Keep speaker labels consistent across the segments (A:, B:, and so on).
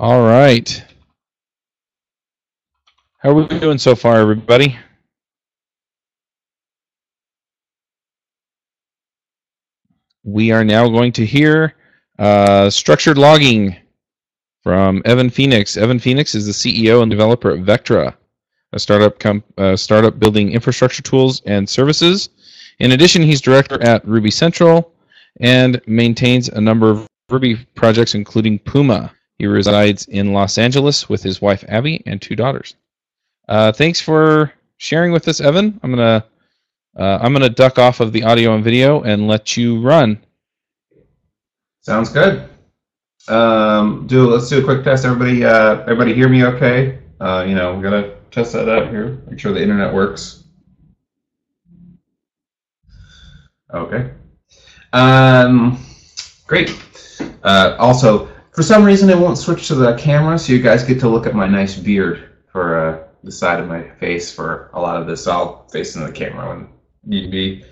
A: All right. How are we doing so far, everybody? We are now going to hear uh, structured logging from Evan Phoenix. Evan Phoenix is the CEO and developer at Vektra, a startup com- uh, startup building infrastructure tools and services. In addition, he's director at Ruby Central and maintains a number of Ruby projects, including Puma. He resides in Los Angeles with his wife Abby and two daughters. Uh, thanks for sharing with us, Evan. I'm gonna uh, I'm gonna duck off of the audio and video and let you run.
B: Sounds good. Um, do let's do a quick test. Everybody, uh, everybody, hear me? Okay. Uh, you know, we're gonna test that out here. Make sure the internet works. Okay. Um, great. Uh, also, for some reason, it won't switch to the camera, so you guys get to look at my nice beard for uh, the side of my face for a lot of this. I'll face into the camera when need be.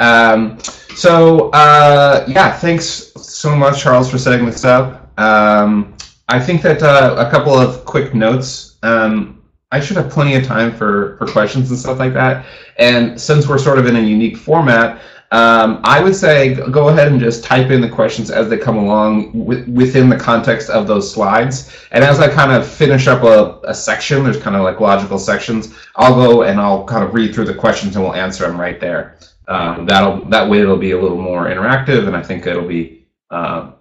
B: Um, so uh, yeah, thanks so much, Charles, for setting this up. Um, I think that uh, a couple of quick notes. Um, I should have plenty of time for for questions and stuff like that. And since we're sort of in a unique format, um, I would say go ahead and just type in the questions as they come along w- within the context of those slides. And as I kind of finish up a, a section, there's kind of like logical sections, I'll go and I'll kind of read through the questions and we'll answer them right there. Um, that'll that way it'll be a little more interactive, and I think it'll be uh,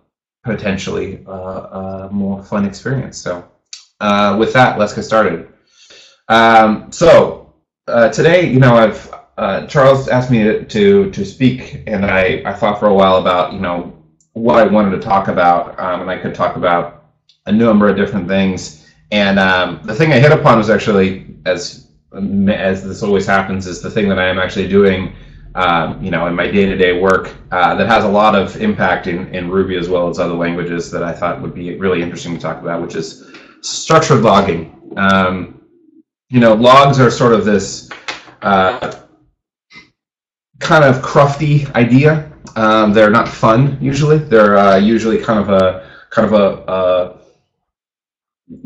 B: potentially uh, a more fun experience. So uh, with that, let's get started. Um, so uh, today, you know, I've uh, Charles asked me to, to, to speak, and I, I thought for a while about you know what I wanted to talk about, um, and I could talk about a number of different things. And um, the thing I hit upon was actually, as as this always happens, is the thing that I am actually doing, um, you know, in my day-to-day work uh, that has a lot of impact in, in Ruby as well as other languages that I thought would be really interesting to talk about, which is structured logging. Um, you know, logs are sort of this uh, kind of crufty idea. Um, they're not fun usually. They're uh, usually kind of a kind of a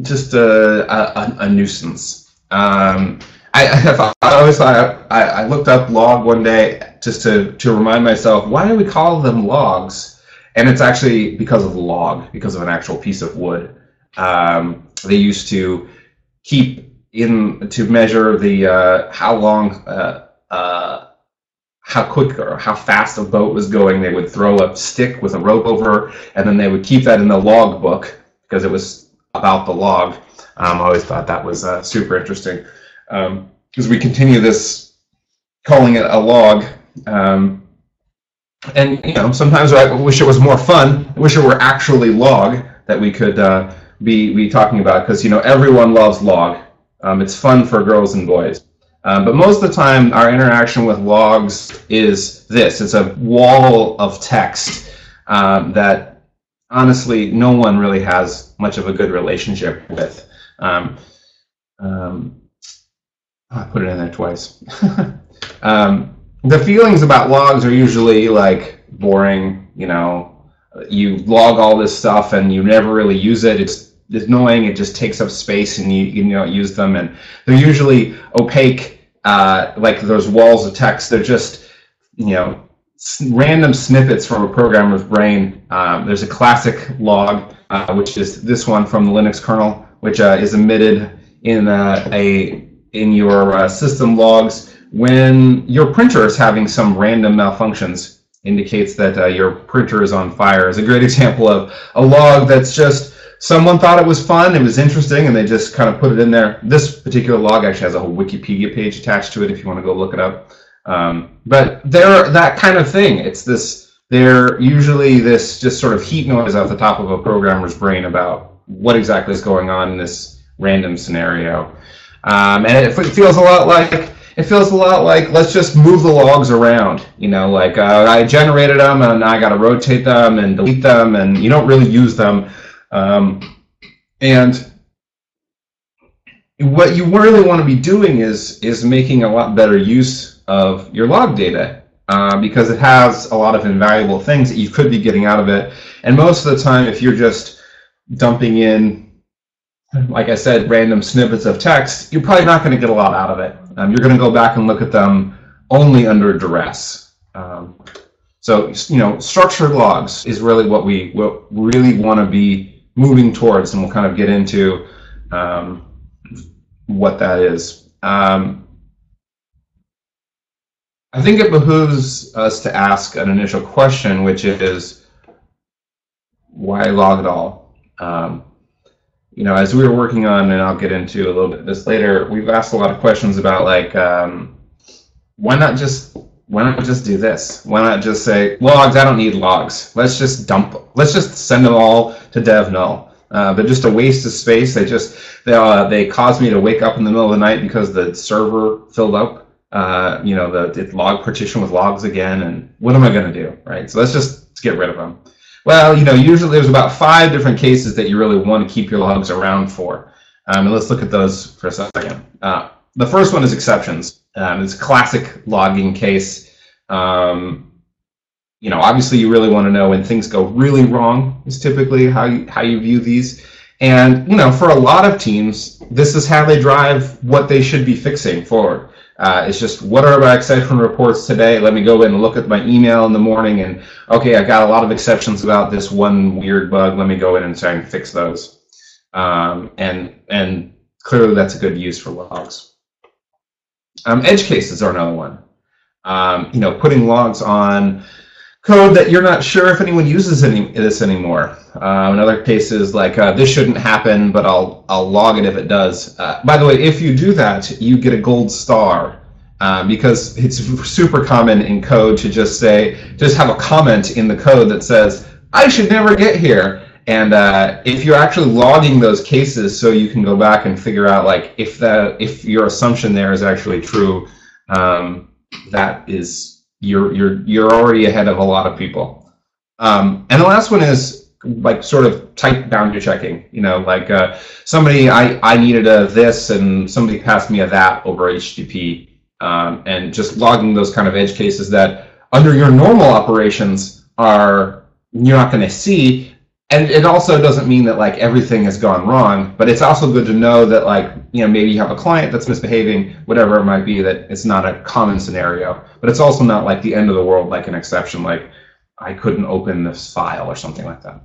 B: just a, a, a nuisance. Um, I, I, I always thought I, I looked up log one day just to, to remind myself why do we call them logs? And it's actually because of the log, because of an actual piece of wood. Um, they used to keep in to measure the uh, how long uh, uh, how quick or how fast a boat was going. They would throw a stick with a rope over, and then they would keep that in the log book because it was about the log. Um, I always thought that was uh, super interesting because um, we continue this calling it a log. Um, and you know, sometimes I wish it was more fun. I wish it were actually log that we could uh, be be talking about because you know everyone loves log. Um, it's fun for girls and boys. Um, but most of the time, our interaction with logs is this: it's a wall of text um, that honestly no one really has much of a good relationship with. Um, um I put it in there twice. Um, the feelings about logs are usually like boring. You know, you log all this stuff and you never really use it. It's it's annoying. It just takes up space and you you don't use them. And they're usually opaque, uh, like those walls of text. They're just you know random snippets from a programmer's brain. Um, there's a classic log, uh, which is this one from the Linux kernel, which uh, is emitted in uh, a in your uh, system logs when your printer is having some random malfunctions. Indicates that uh, your printer is on fire. Is a great example of a log that's just someone thought it was fun, it was interesting, and they just kind of put it in there. This particular log actually has a whole Wikipedia page attached to it if you want to go look it up. Um, but they're that kind of thing. It's this. They're usually this just sort of heat noise off the top of a programmer's brain about what exactly is going on in this random scenario. Um, and it feels a lot like it feels a lot like let's just move the logs around. You know, like uh, I generated them and I got to rotate them and delete them, and you don't really use them. Um, and what you really want to be doing is is making a lot better use of your log data uh, because it has a lot of invaluable things that you could be getting out of it. And most of the time, if you're just dumping in like I said, random snippets of text, you're probably not going to get a lot out of it. Um, you're going to go back and look at them only under duress. Um, so, you know, structured logs is really what we what really want to be moving towards, and we'll kind of get into um, what that is. Um, I think it behooves us to ask an initial question, which is, why log it all? Um, you know, as we were working on, and I'll get into a little bit of this later, we've asked a lot of questions about like, um, why not just why not just do this? Why not just say logs? I don't need logs. Let's just dump. Let's just send them all to dev null. Uh, they're just a waste of space. They just they uh, they cause me to wake up in the middle of the night because the server filled up. Uh, you know, the, the log partition with logs again, and what am I going to do, right? So let's just get rid of them. Well, you know, usually there's about five different cases that you really want to keep your logs around for. Um, and let's look at those for a second. Uh, the first one is exceptions. Um, it's a classic logging case. Um, you know, obviously you really want to know when things go really wrong is typically how you, how you view these. And, you know, for a lot of teams, this is how they drive what they should be fixing forward. Uh, it's just what are my exception reports today? Let me go in and look at my email in the morning and okay, I got a lot of exceptions about this one weird bug. Let me go in and try and fix those. Um, and and clearly that's a good use for logs. Um, edge cases are another one. Um, you know, putting logs on code that you're not sure if anyone uses any this anymore. Uh, in other cases, like uh, this shouldn't happen, but I'll I'll log it if it does. Uh, by the way, if you do that, you get a gold star um, because it's super common in code to just say just have a comment in the code that says I should never get here. And uh, if you're actually logging those cases, so you can go back and figure out like if that if your assumption there is actually true, um, that is you're you're you're already ahead of a lot of people. Um, and the last one is like sort of type boundary checking. You know, like uh, somebody I I needed a this and somebody passed me a that over HTTP, um, and just logging those kind of edge cases that under your normal operations are you're not going to see and it also doesn't mean that like everything has gone wrong but it's also good to know that like you know maybe you have a client that's misbehaving whatever it might be that it's not a common scenario. But it's also not like the end of the world like an exception like i couldn't open this file or something like that.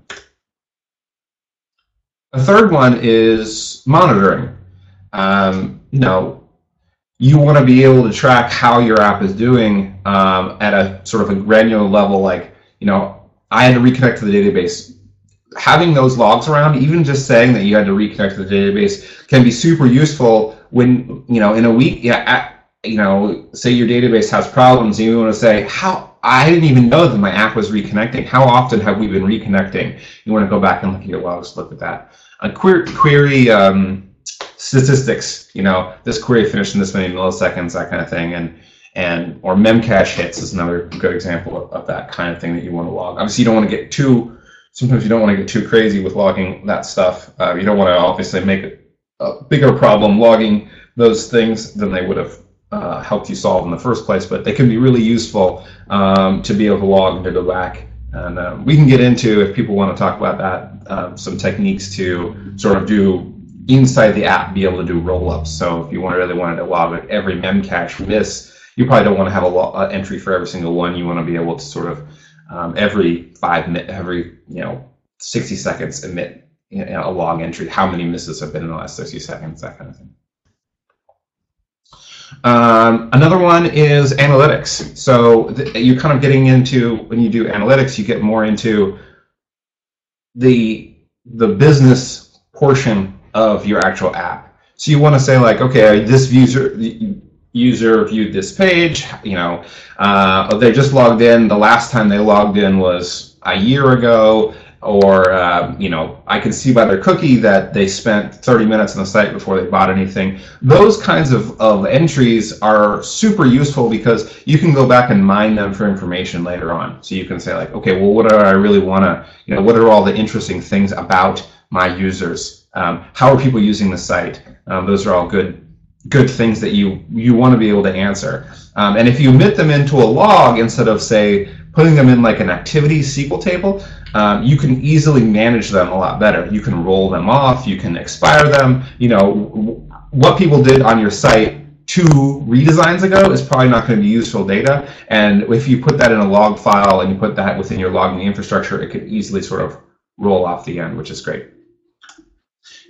B: The third one is monitoring. Um, you know you want to be able to track how your app is doing um, at a sort of a granular level like you know i had to reconnect to the database having those logs around, even just saying that you had to reconnect to the database, can be super useful when you know in a week. Yeah, at, you know, say your database has problems, and you want to say how I didn't even know that my app was reconnecting. How often have we been reconnecting? You want to go back and look at your logs, look at that. A query, query um, statistics. You know, this query finished in this many milliseconds, that kind of thing, and and or memcache hits is another good example of, of that kind of thing that you want to log. Obviously, you don't want to get too sometimes you don't want to get too crazy with logging that stuff. Uh, you don't want to obviously make a bigger problem logging those things than they would have uh, helped you solve in the first place, but they can be really useful um, to be able to log and to go back. And uh, we can get into, if people want to talk about that, uh, some techniques to sort of do inside the app, be able to do roll-ups. So if you really wanted to log every memcache miss, you probably don't want to have a lo- uh, entry for every single one. You want to be able to sort of um, every five every you know 60 seconds emit you know, a log entry. How many misses have been in the last 60 seconds? That kind of thing. Um, another one is analytics. So you're kind of getting into when you do analytics, you get more into the the business portion of your actual app. So you want to say like, okay, this user user viewed this page. You know, uh, they just logged in. The last time they logged in was a year ago, or uh, you know, I can see by their cookie that they spent 30 minutes on the site before they bought anything. Those kinds of, of entries are super useful because you can go back and mine them for information later on. So you can say like, okay, well, what do I really want to, you know, what are all the interesting things about my users? Um, how are people using the site? Um, those are all good good things that you you want to be able to answer. Um, and if you emit them into a log instead of say putting them in like an activity SQL table, um, you can easily manage them a lot better. You can roll them off, you can expire them. You know, what people did on your site two redesigns ago is probably not going to be useful data. And if you put that in a log file and you put that within your logging infrastructure, it could easily sort of roll off the end, which is great.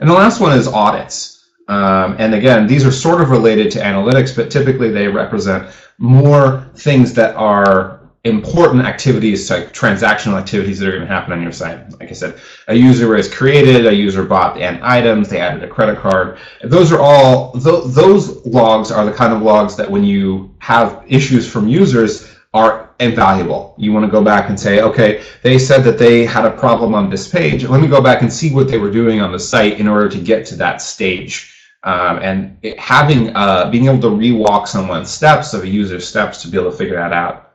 B: And the last one is audits. Um, and again, these are sort of related to analytics, but typically they represent more things that are important activities, like transactional activities that are going to happen on your site. Like I said, a user is created, a user bought n items, they added a credit card. Those are all, th those logs are the kind of logs that when you have issues from users are invaluable. You want to go back and say, okay, they said that they had a problem on this page. Let me go back and see what they were doing on the site in order to get to that stage. Um, and it, having uh, being able to rewalk someone's steps of a user's steps to be able to figure that out,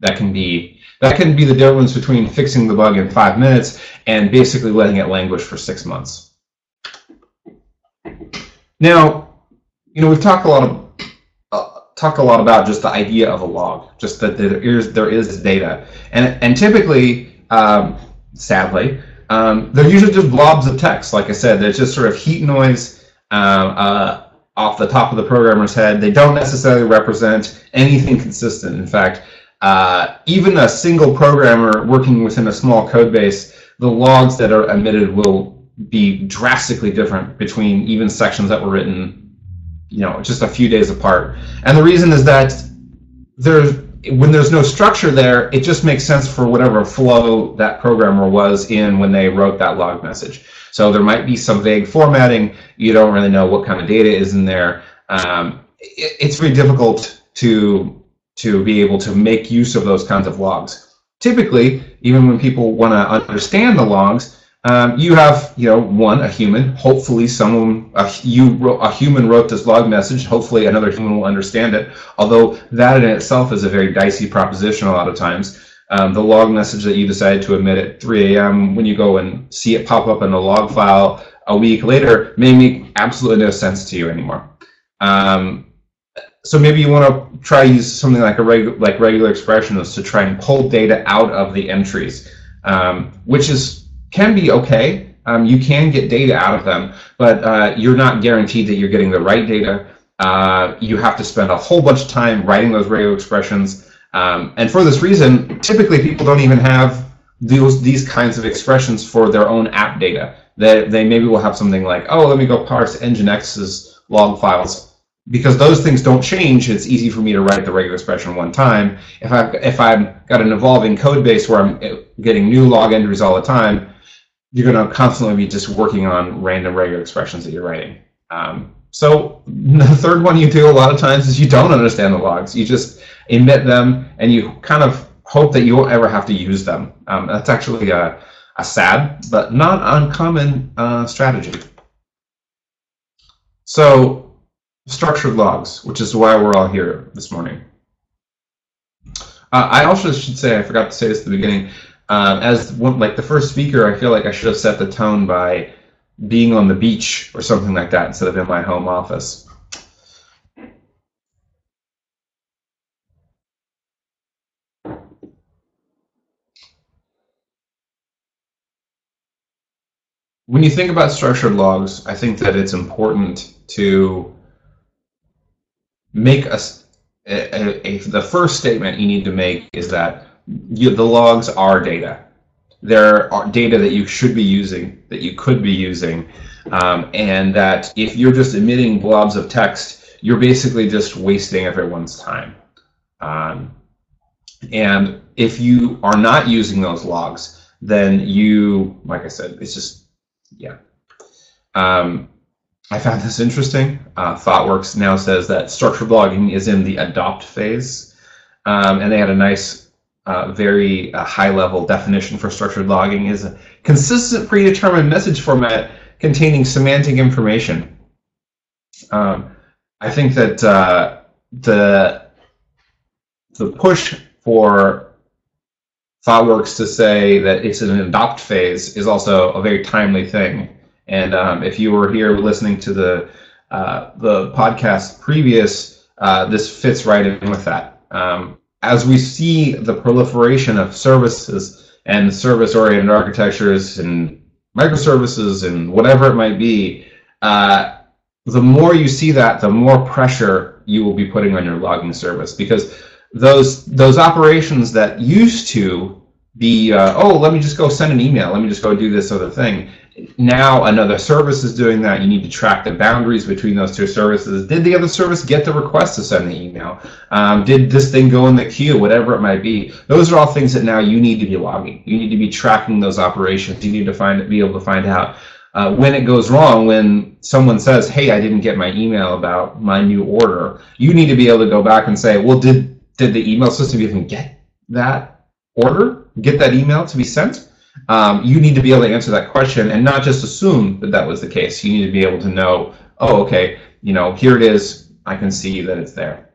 B: that can be that can be the difference between fixing the bug in five minutes and basically letting it languish for six months. Now, you know, we've talked a lot of uh, talked a lot about just the idea of a log, just that there is there is data, and and typically, um, sadly, um, they're usually just blobs of text. Like I said, they're just sort of heat noise um, uh, off the top of the programmer's head. They don't necessarily represent anything consistent. In fact, uh, even a single programmer working within a small code base, the logs that are emitted will be drastically different between even sections that were written, you know, just a few days apart. And the reason is that there's when there's no structure there, it just makes sense for whatever flow that programmer was in when they wrote that log message. So there might be some vague formatting. You don't really know what kind of data is in there. Um, it, it's very difficult to to be able to make use of those kinds of logs. Typically, even when people want to understand the logs, um, you have, you know, one, a human. Hopefully, someone, a, you, a human wrote this log message. Hopefully, another human will understand it. Although that in itself is a very dicey proposition a lot of times. Um, the log message that you decide to emit at 3 a.m. when you go and see it pop up in a log file a week later may make absolutely no sense to you anymore. Um, so maybe you want to try use something like a regu like regular expressions to try and pull data out of the entries, um, which is can be okay. Um, you can get data out of them, but uh, you're not guaranteed that you're getting the right data. Uh, you have to spend a whole bunch of time writing those regular expressions. Um, and for this reason, typically people don't even have those, these kinds of expressions for their own app data. They, they maybe will have something like, oh, let me go parse Nginx's log files. Because those things don't change, it's easy for me to write the regular expression one time. If I've, if I've got an evolving code base where I'm eh, getting new log entries all the time, you're going to constantly be just working on random regular expressions that you're writing. Um, so the third one you do a lot of times is you don't understand the logs. You just emit them and you kind of hope that you won't ever have to use them. Um, that's actually a, a sad but not uncommon uh, strategy. So structured logs, which is why we're all here this morning. Uh, I also should say, I forgot to say this at the beginning, um, as one, like the first speaker, I feel like I should have set the tone by being on the beach or something like that instead of in my home office. When you think about structured logs, I think that it's important to make a, a, a the first statement you need to make is that you, the logs are data. There are data that you should be using, that you could be using, um, and that if you're just emitting blobs of text, you're basically just wasting everyone's time. Um, and if you are not using those logs, then you, like I said, it's just, yeah. Um, I found this interesting. Uh, ThoughtWorks now says that structured logging is in the adopt phase. Um, and they had a nice uh, very uh, high-level definition for structured logging is a consistent predetermined message format containing semantic information. Um, I think that uh, the the push for ThoughtWorks to say that it's in an adopt phase is also a very timely thing. And um, if you were here listening to the uh, the podcast previous, uh, this fits right in with that. Um, as we see the proliferation of services and service-oriented architectures and microservices and whatever it might be, uh, the more you see that, the more pressure you will be putting on your logging service because those those operations that used to be uh, oh let me just go send an email. Let me just go do this other thing now another service is doing that. You need to track the boundaries between those two services. Did the other service get the request to send the email? Um, did this thing go in the queue whatever it might be? Those are all things that now you need to be logging. You need to be tracking those operations. You need to find be able to find out uh, when it goes wrong, when someone says, "Hey, I didn't get my email about my new order," you need to be able to go back and say, "Well, did did the email system even get that order? Get that email to be sent?" Um, you need to be able to answer that question and not just assume that that was the case. You need to be able to know, "Oh, okay, you know, here it is. I can see that it's there."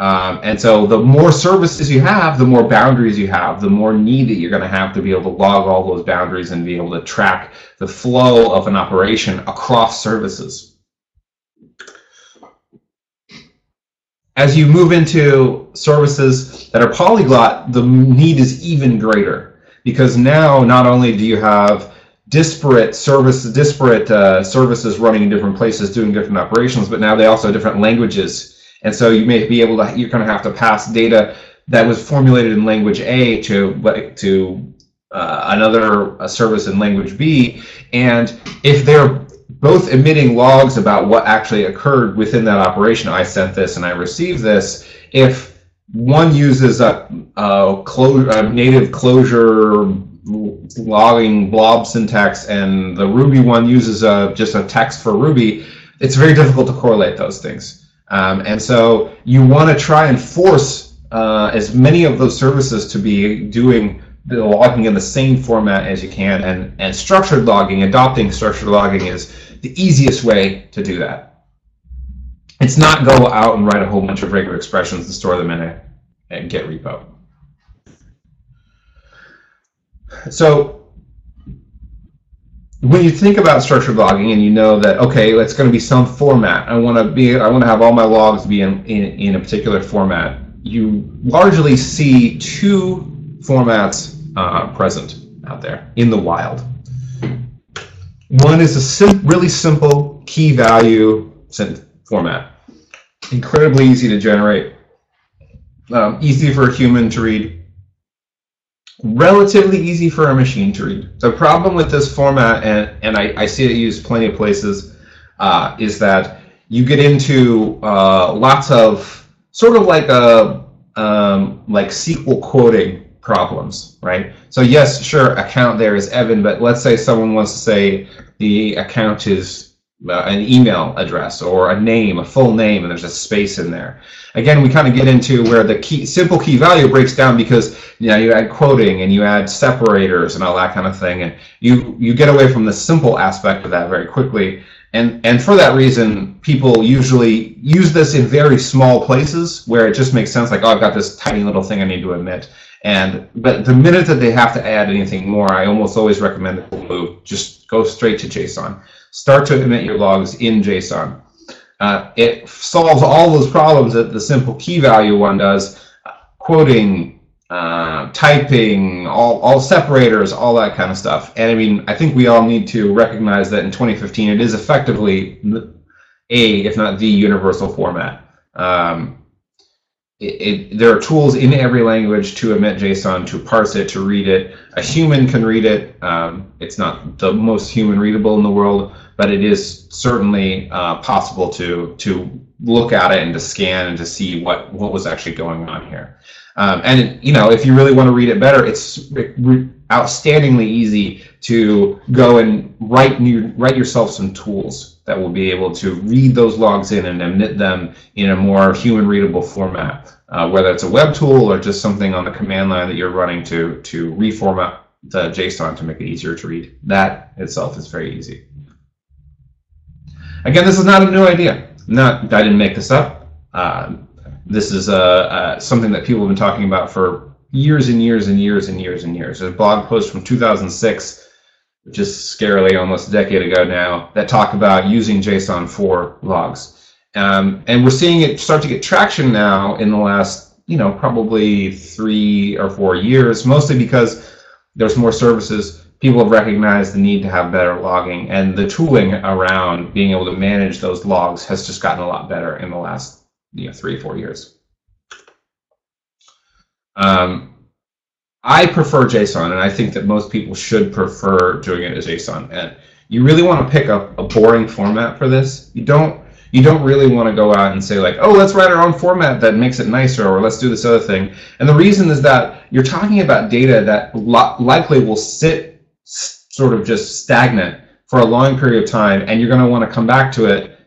B: Um, and so the more services you have, the more boundaries you have, the more need that you're going to have to be able to log all those boundaries and be able to track the flow of an operation across services. As you move into services that are polyglot, the need is even greater because now not only do you have disparate service, disparate uh, services running in different places doing different operations, but now they also have different languages and so you may be able to, you're going to have to pass data that was formulated in language A to, to uh, another service in language B. And if they're both emitting logs about what actually occurred within that operation, I sent this and I received this, if one uses a, a, a native Clojure logging blob syntax and the Ruby one uses a, just a text for Ruby, it's very difficult to correlate those things. Um, and so you want to try and force uh, as many of those services to be doing the logging in the same format as you can. And, and structured logging, adopting structured logging is the easiest way to do that. It's not go out and write a whole bunch of regular expressions and store them in a, Git repo. So when you think about structured logging and you know that okay it's going to be some format i want to be i want to have all my logs be in, in, in a particular format you largely see two formats uh, present out there in the wild one is a sim really simple key value format incredibly easy to generate um, easy for a human to read relatively easy for a machine to read. The problem with this format, and, and I, I see it used plenty of places, uh, is that you get into uh, lots of sort of like a um, like SQL quoting problems, right? So yes, sure, account there is Evan, but let's say someone wants to say the account is Uh, an email address or a name, a full name, and there's a space in there. Again, we kind of get into where the key, simple key value breaks down because you know you add quoting and you add separators and all that kind of thing, and you you get away from the simple aspect of that very quickly. And and for that reason, people usually use this in very small places where it just makes sense. Like, oh, I've got this tiny little thing I need to admit. And but the minute that they have to add anything more, I almost always recommend that move just go straight to JSON start to emit your logs in JSON. Uh, it solves all those problems that the simple key value one does, quoting, uh, typing, all, all separators, all that kind of stuff. And I mean, I think we all need to recognize that in 2015, it is effectively a, if not the universal format. Um, it, it, there are tools in every language to emit JSON, to parse it, to read it. A human can read it. Um, it's not the most human readable in the world, but it is certainly uh, possible to to look at it and to scan and to see what what was actually going on here. Um, and you know, if you really want to read it better, it's outstandingly easy to go and write new write yourself some tools that will be able to read those logs in and emit them in a more human readable format, uh, whether it's a web tool or just something on the command line that you're running to, to reformat the JSON to make it easier to read. That itself is very easy. Again, this is not a new idea. Not, I didn't make this up. Uh, this is uh, uh, something that people have been talking about for years and years and years and years and years. There's a blog post from 2006 is scarily almost a decade ago now, that talk about using JSON for logs. Um, and we're seeing it start to get traction now in the last, you know, probably three or four years, mostly because there's more services. People have recognized the need to have better logging, and the tooling around being able to manage those logs has just gotten a lot better in the last you know, three, or four years. Um, I prefer JSON, and I think that most people should prefer doing it as JSON. And you really want to pick up a boring format for this. You don't you don't really want to go out and say like, oh, let's write our own format that makes it nicer, or let's do this other thing. And the reason is that you're talking about data that lo- likely will sit sort of just stagnant for a long period of time, and you're going to want to come back to it,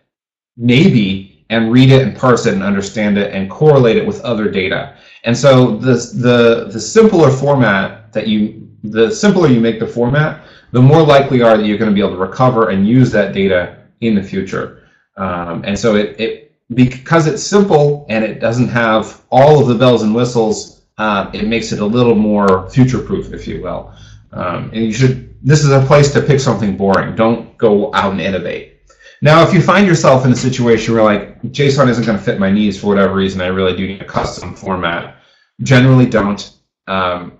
B: maybe, and read it and parse it and understand it and correlate it with other data. And so the the the simpler format that you the simpler you make the format, the more likely are that you're going to be able to recover and use that data in the future. Um, and so it, it because it's simple and it doesn't have all of the bells and whistles, uh, it makes it a little more future-proof, if you will. Um, and you should. This is a place to pick something boring. Don't go out and innovate. Now, if you find yourself in a situation where like JSON isn't going to fit my needs for whatever reason, I really do need a custom format. Generally, don't. Um,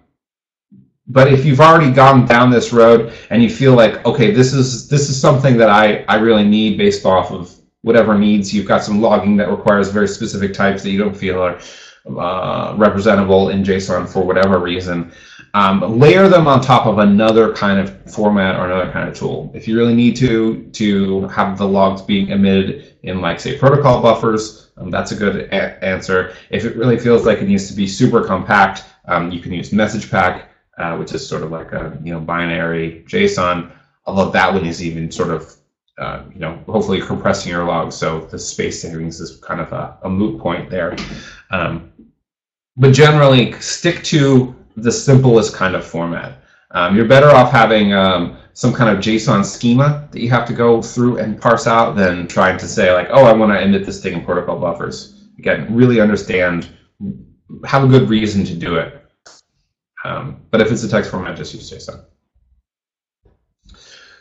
B: but if you've already gone down this road and you feel like, okay, this is this is something that I I really need based off of whatever needs. You've got some logging that requires very specific types that you don't feel are uh, representable in JSON for whatever reason. Um, layer them on top of another kind of format or another kind of tool. If you really need to, to have the logs being emitted in like say protocol buffers, um, that's a good answer. If it really feels like it needs to be super compact, um, you can use MessagePack, uh, which is sort of like a you know binary JSON, although that one is even sort of uh, you know, hopefully compressing your logs. So the space savings is kind of a, a moot point there. Um, but generally, stick to the simplest kind of format. Um, you're better off having um, some kind of JSON schema that you have to go through and parse out than trying to say like, oh, I want to emit this thing in protocol buffers. Again, really understand, have a good reason to do it. Um, but if it's a text format, just use JSON.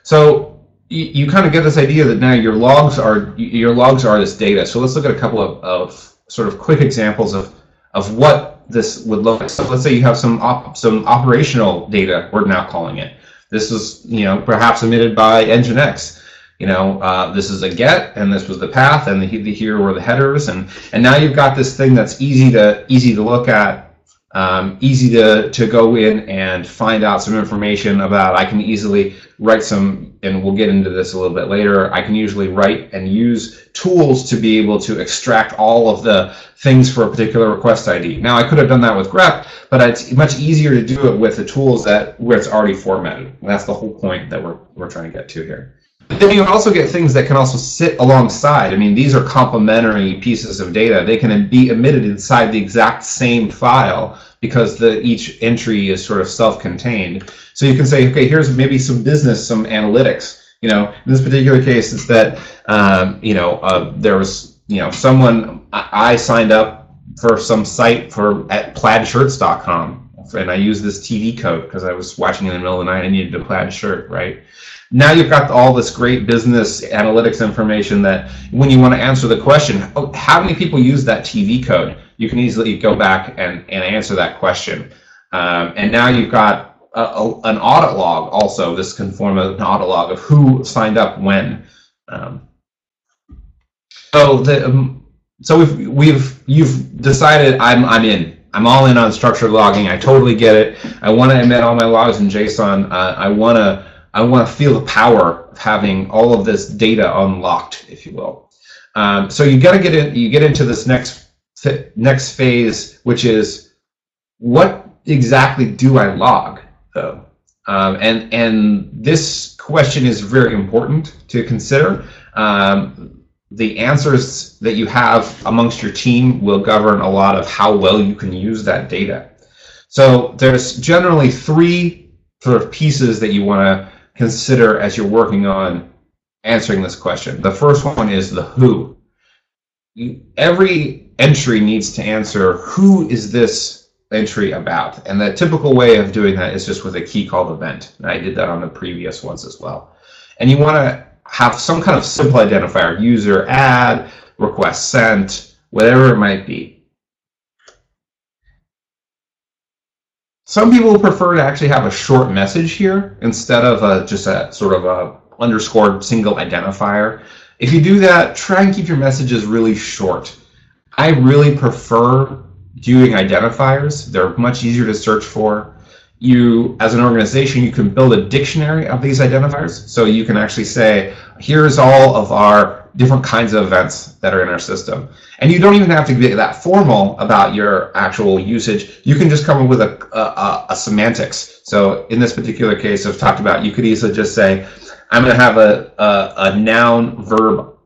B: So you, you kind of get this idea that now your logs are your logs are this data. So let's look at a couple of, of sort of quick examples of of what this would look like. So let's say you have some op, some operational data. We're now calling it. This is you know perhaps emitted by Nginx. You know uh, this is a get, and this was the path, and the, the here were the headers, and and now you've got this thing that's easy to easy to look at um, easy to, to go in and find out some information about. I can easily write some, and we'll get into this a little bit later. I can usually write and use tools to be able to extract all of the things for a particular request ID. Now, I could have done that with grep, but it's much easier to do it with the tools that where it's already formatted. And that's the whole point that we're, we're trying to get to here. Then you also get things that can also sit alongside. I mean, these are complementary pieces of data. They can be emitted inside the exact same file because the each entry is sort of self-contained. So you can say, okay, here's maybe some business, some analytics. You know, in this particular case, it's that um, you know uh, there was you know someone I signed up for some site for at plaidshirts.com, and I used this TV code because I was watching in the middle of the night. I needed a plaid shirt, right? Now you've got all this great business analytics information that when you want to answer the question, oh, how many people use that TV code? You can easily go back and, and answer that question. Um, and now you've got a, a, an audit log also. This can form an audit log of who signed up when. Um, so the um, so we've we've you've decided I'm I'm in. I'm all in on structured logging. I totally get it. I want to embed all my logs in JSON. Uh, I want to I want to feel the power of having all of this data unlocked, if you will. Um, so you got to get in. You get into this next next phase, which is what exactly do I log, though? Um, and and this question is very important to consider. Um, the answers that you have amongst your team will govern a lot of how well you can use that data. So there's generally three sort of pieces that you want to consider as you're working on answering this question. The first one is the who. Every entry needs to answer who is this entry about? And the typical way of doing that is just with a key called event. And I did that on the previous ones as well. And you want to have some kind of simple identifier, user add, request sent, whatever it might be. some people prefer to actually have a short message here instead of a, just a sort of a underscored single identifier. If you do that, try and keep your messages really short. I really prefer doing identifiers. They're much easier to search for. You, as an organization, you can build a dictionary of these identifiers. So you can actually say, here's all of our different kinds of events that are in our system. And you don't even have to be that formal about your actual usage. You can just come up with a, a, a semantics. So in this particular case I've talked about, you could easily just say, I'm going to have a, a, a noun, verb,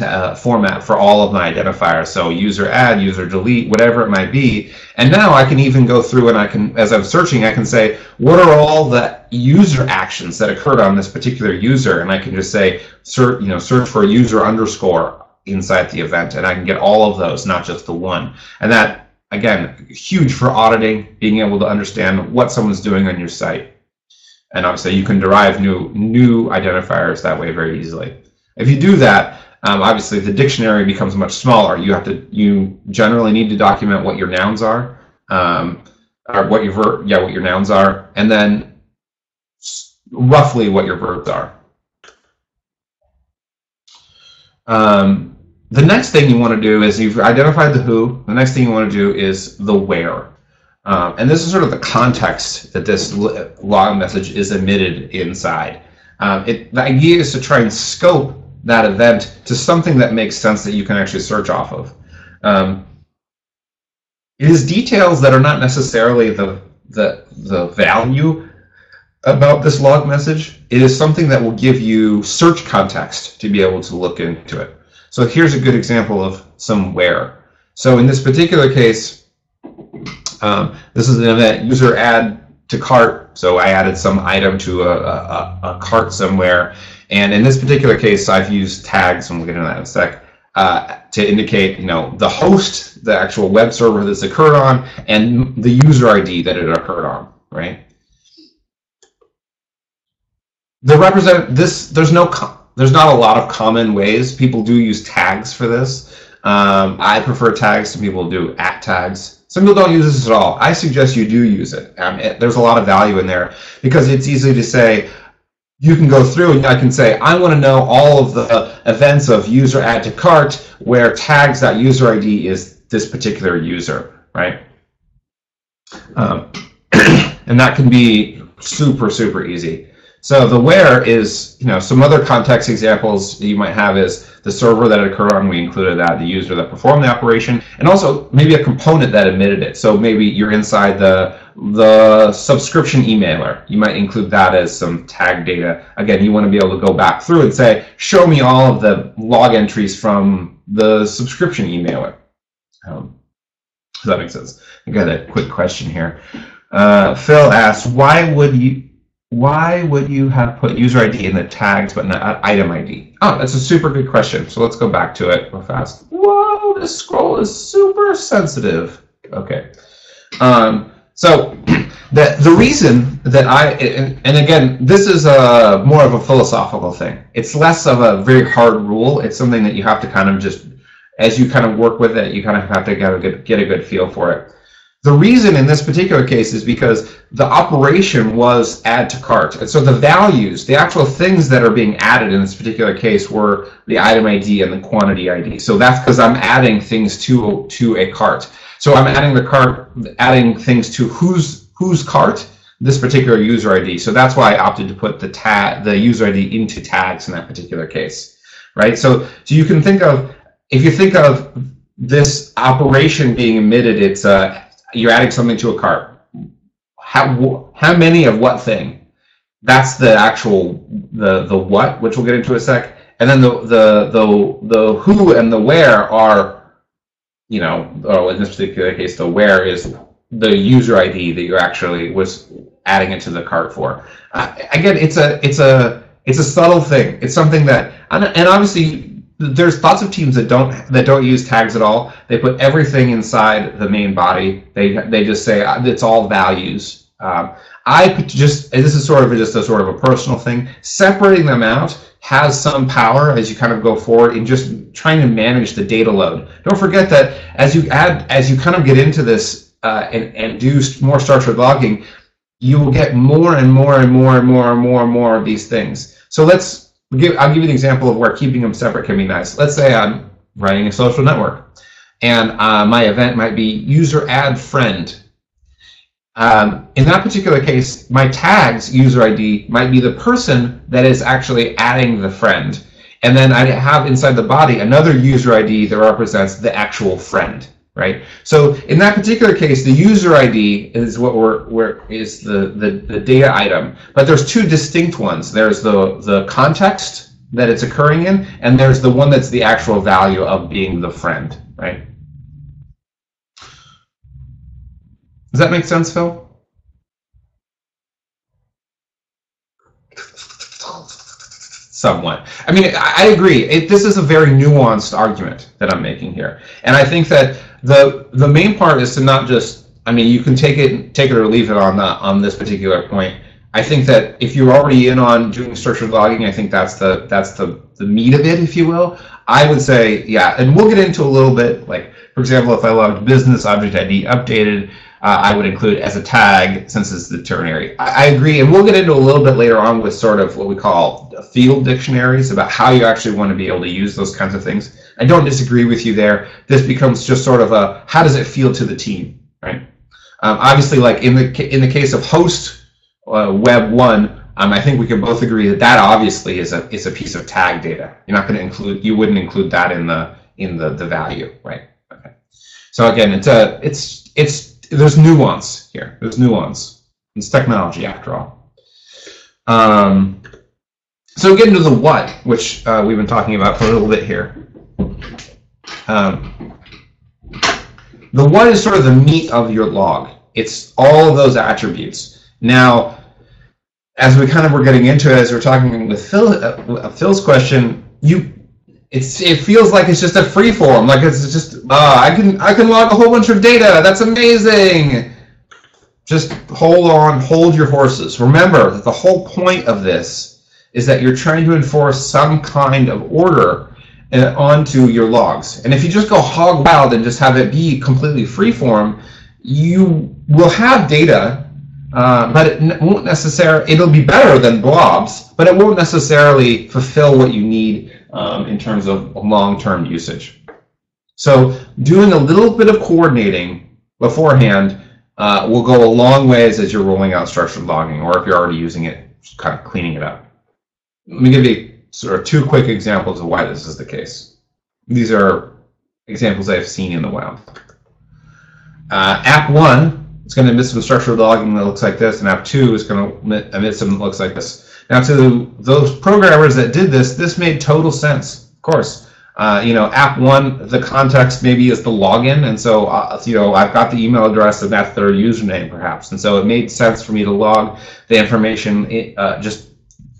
B: uh, format for all of my identifiers. So user add, user delete, whatever it might be. And now I can even go through and I can, as I'm searching, I can say, what are all the user actions that occurred on this particular user? And I can just say, search, you know, search for user underscore inside the event. And I can get all of those, not just the one. And that, again, huge for auditing, being able to understand what someone's doing on your site. And obviously you can derive new, new identifiers that way very easily. If you do that, um, obviously the dictionary becomes much smaller. You have to, you generally need to document what your nouns are, um, or what your verb, yeah, what your nouns are, and then roughly what your verbs are. Um, the next thing you want to do is you've identified the who. The next thing you want to do is the where. Um, and this is sort of the context that this log message is emitted inside. Um, it, the idea is to try and scope that event to something that makes sense that you can actually search off of. Um, it is details that are not necessarily the, the, the value about this log message. It is something that will give you search context to be able to look into it. So here's a good example of some where. So in this particular case, um, this is an event user add to cart. So I added some item to a, a, a cart somewhere and in this particular case, I've used tags, and we'll get into that in a sec, uh, to indicate, you know, the host, the actual web server this occurred on, and the user ID that it occurred on, right? The represent this. There's no. There's not a lot of common ways people do use tags for this. Um, I prefer tags. Some people do at tags. Some people don't use this at all. I suggest you do use it. Um, it there's a lot of value in there because it's easy to say, you can go through and I can say, I want to know all of the events of user add to cart where tags that user ID is this particular user, right? Um, and that can be super, super easy. So the where is, you know, some other context examples you might have is the server that it occurred on, we included that, the user that performed the operation, and also maybe a component that emitted it. So maybe you're inside the the subscription emailer. You might include that as some tag data. Again, you want to be able to go back through and say, show me all of the log entries from the subscription emailer. Um, does that make sense? I got a quick question here. Uh, Phil asks, why would you why would you have put user ID in the tags but not item ID? Oh, that's a super good question. So let's go back to it real fast. Whoa, this scroll is super sensitive. Okay. Um, so the, the reason that I, and, and again, this is a, more of a philosophical thing. It's less of a very hard rule. It's something that you have to kind of just, as you kind of work with it, you kind of have to get a good, get a good feel for it. The reason in this particular case is because the operation was add to cart. And so the values, the actual things that are being added in this particular case were the item ID and the quantity ID. So that's because I'm adding things to, to a cart. So I'm adding the cart, adding things to whose whose cart, this particular user ID. So that's why I opted to put the tag, the user ID into tags in that particular case, right? So so you can think of if you think of this operation being emitted, it's uh, you're adding something to a cart. How how many of what thing? That's the actual the the what, which we'll get into a sec. And then the the the the who and the where are you know, or in this particular case, the where is the user ID that you're actually was adding it to the cart for. Uh, again, it's a it's a it's a subtle thing. It's something that and obviously there's lots of teams that don't that don't use tags at all. They put everything inside the main body. They they just say uh, it's all values. Um, I just this is sort of just a sort of a personal thing. Separating them out has some power as you kind of go forward in just trying to manage the data load. Don't forget that as you add, as you kind of get into this uh, and, and do more structured logging, you will get more and more and more and more and more and more of these things. So let's give, I'll give you an example of where keeping them separate can be nice. Let's say I'm running a social network and uh, my event might be user add friend. Um, in that particular case, my tags user ID might be the person that is actually adding the friend. And then I have inside the body another user ID that represents the actual friend, right? So in that particular case, the user ID is what we're, we're is the, the, the data item. But there's two distinct ones. There's the, the context that it's occurring in, and there's the one that's the actual value of being the friend, right? Does that make sense, Phil? Somewhat. I mean, I agree. It, this is a very nuanced argument that I'm making here, and I think that the the main part is to not just. I mean, you can take it take it or leave it on the, on this particular point. I think that if you're already in on doing structured logging, I think that's the that's the the meat of it, if you will. I would say, yeah, and we'll get into a little bit. Like, for example, if I logged business object ID updated, uh, I would include as a tag since it's the ternary. I, I agree, and we'll get into a little bit later on with sort of what we call field dictionaries about how you actually want to be able to use those kinds of things. I don't disagree with you there. This becomes just sort of a how does it feel to the team, right? Um, obviously, like in the in the case of host uh, web one, um, I think we can both agree that that obviously is a is a piece of tag data. You're not going to include you wouldn't include that in the in the the value, right? Okay. So again, it's a it's it's there's nuance here. There's nuance. It's technology after all. Um, so get into the what, which uh, we've been talking about for a little bit here. Um, the what is sort of the meat of your log. It's all of those attributes. Now, as we kind of were getting into it, as we are talking with Phil, uh, Phil's question, you it's it feels like it's just a free form, like it's just uh, I can I can log a whole bunch of data. That's amazing. Just hold on, hold your horses. Remember that the whole point of this is that you're trying to enforce some kind of order uh, onto your logs. And if you just go hog wild and just have it be completely freeform, you will have data, uh, but it won't necessarily. It'll be better than blobs, but it won't necessarily fulfill what you need um, in terms of long-term usage. So doing a little bit of coordinating beforehand uh, will go a long ways as you're rolling out structured logging, or if you're already using it, just kind of cleaning it up. Let me give you sort of two quick examples of why this is the case. These are examples I've seen in the wild. Uh, app one is going to emit some structured logging that looks like this, and app two is going to emit, some that looks like this. Now, to those programmers that did this, this made total sense. Of course, uh, you know, app one, the context maybe is the login, and so uh, you know I've got the email address and that's their username, perhaps, and so it made sense for me to log the information uh, just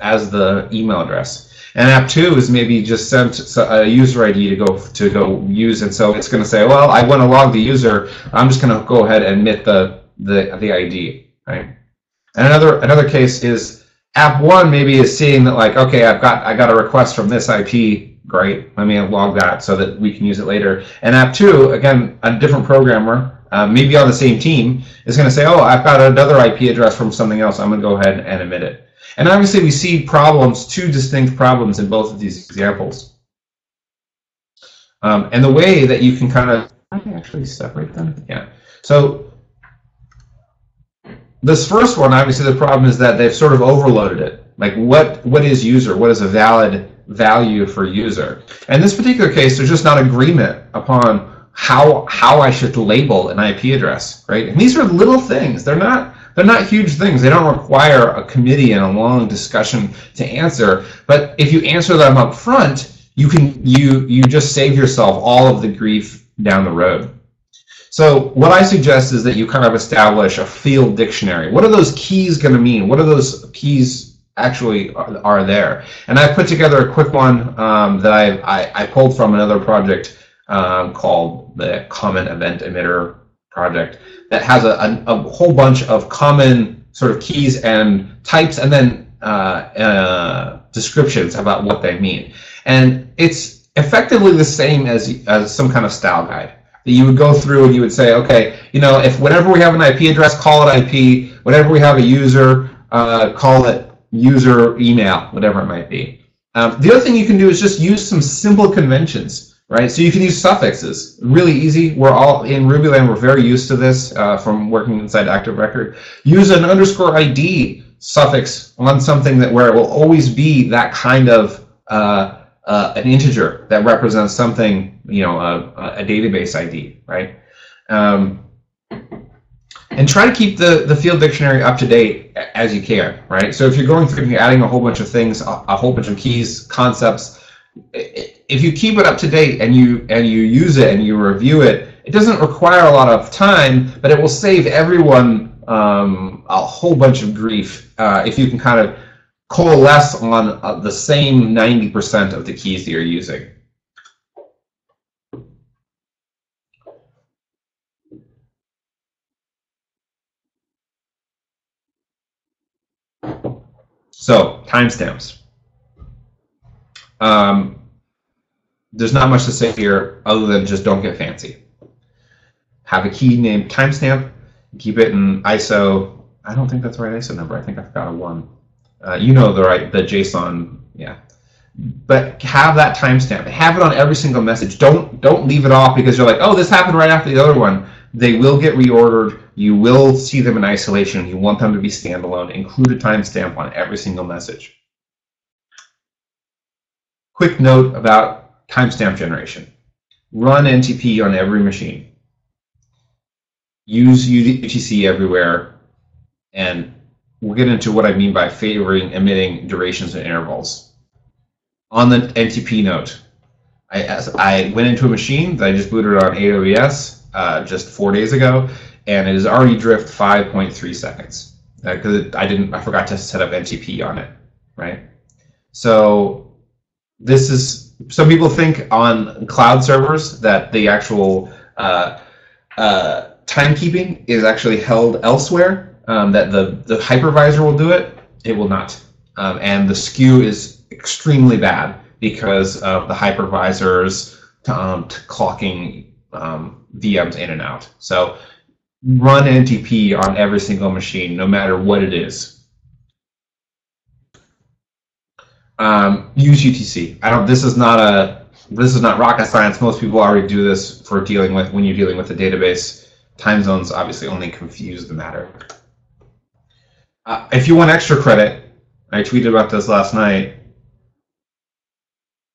B: as the email address. And app two is maybe just sent a user ID to go to go use, and so it's going to say, well, I want to log the user. I'm just going to go ahead and admit the the the ID, right? And another another case is app one maybe is seeing that like, okay, I've got I got a request from this IP. Great, let me log that so that we can use it later. And app two, again, a different programmer, uh, maybe on the same team, is going to say, oh, I've got another IP address from something else. I'm going to go ahead and admit it. And obviously we see problems, two distinct problems in both of these examples. Um, and the way that you can kind of, I can actually separate them. Yeah. So this first one, obviously the problem is that they've sort of overloaded it. Like what, what is user? What is a valid value for user? In this particular case, there's just not agreement upon how, how I should label an IP address, right? And these are little things. They're not, they're not huge things. They don't require a committee and a long discussion to answer. But if you answer them up front, you can you you just save yourself all of the grief down the road. So what I suggest is that you kind of establish a field dictionary. What are those keys going to mean? What are those keys actually are, are there? And I put together a quick one um, that I, I, I pulled from another project um, called the Common Event Emitter project that has a, a, a, whole bunch of common sort of keys and types and then uh, uh, descriptions about what they mean. And it's effectively the same as, as some kind of style guide. That you would go through and you would say, okay, you know, if whenever we have an IP address, call it IP. Whenever we have a user, uh, call it user email, whatever it might be. Um, the other thing you can do is just use some simple conventions, right? So you can use suffixes. Really easy. We're all in Rubyland. We're very used to this uh, from working inside Active Record. Use an underscore ID suffix on something that where it will always be that kind of uh, uh, an integer that represents something, you know, a, a database ID, right? Um, and try to keep the, the field dictionary up to date as you can, right? So if you're going through and you're adding a whole bunch of things, a, a whole bunch of keys, concepts, if you keep it up to date and you and you use it and you review it, it doesn't require a lot of time, but it will save everyone um, a whole bunch of grief uh, if you can kind of coalesce on uh, the same 90% of the keys that you're using. So, timestamps. Um, there's not much to say here other than just don't get fancy. Have a key named timestamp, keep it in ISO. I don't think that's the right ISO number. I think I forgot a one. Uh, you know the right, the JSON, yeah. But have that timestamp. Have it on every single message. Don't don't leave it off because you're like, oh, this happened right after the other one. They will get reordered. You will see them in isolation. You want them to be standalone. Include a timestamp on every single message. Quick note about timestamp generation. Run NTP on every machine. Use UTC everywhere. And we'll get into what I mean by favoring emitting durations and intervals. On the NTP note, I, I went into a machine that I just booted on AWS uh, just four days ago, and it is already drift 5.3 seconds because uh, I didn't, I forgot to set up NTP on it, right? So this is some people think on cloud servers that the actual uh, uh, timekeeping is actually held elsewhere um, that the, the hypervisor will do it, it will not. Um, and the skew is extremely bad because of the hypervisors um, clocking um, VMs in and out. So run NTP on every single machine, no matter what it is. Um, use UTC. I don't. This is not a. This is not rocket science. Most people already do this for dealing with when you're dealing with a database. Time zones obviously only confuse the matter. Uh, if you want extra credit, I tweeted about this last night.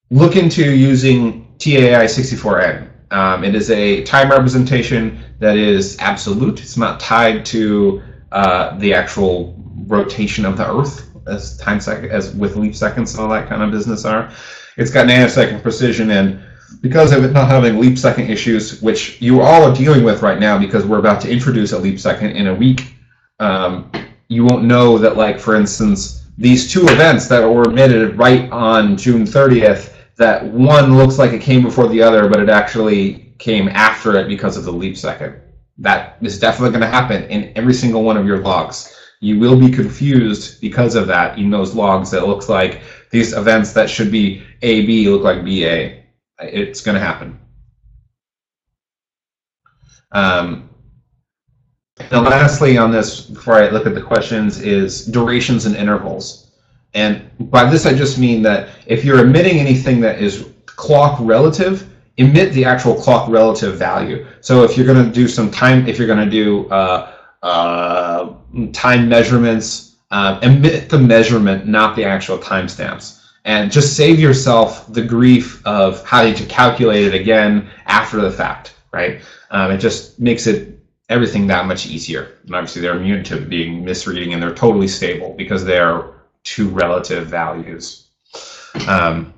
B: Look into using TAI 64N. Um, it is a time representation that is absolute. It's not tied to uh, the actual rotation of the Earth as time sec- as with leap seconds and all that kind of business are. It's got nanosecond precision and because of it not having leap second issues, which you all are dealing with right now because we're about to introduce a leap second in a week, um, you won't know that, like, for instance, these two events that were emitted right on June 30th, that one looks like it came before the other, but it actually came after it because of the leap second. That is definitely going to happen in every single one of your logs. You will be confused because of that in those logs that looks like these events that should be AB look like BA. It's going to happen. Um, and lastly on this, before I look at the questions, is durations and intervals. And by this I just mean that if you're emitting anything that is clock relative, emit the actual clock relative value. So if you're going to do some time, if you're going to do uh, uh, time measurements, uh, emit the measurement, not the actual timestamps. And just save yourself the grief of having to calculate it again after the fact, right? Um, it just makes it everything that much easier. And obviously they're immune to being misreading and they're totally stable because they are two relative values. Um,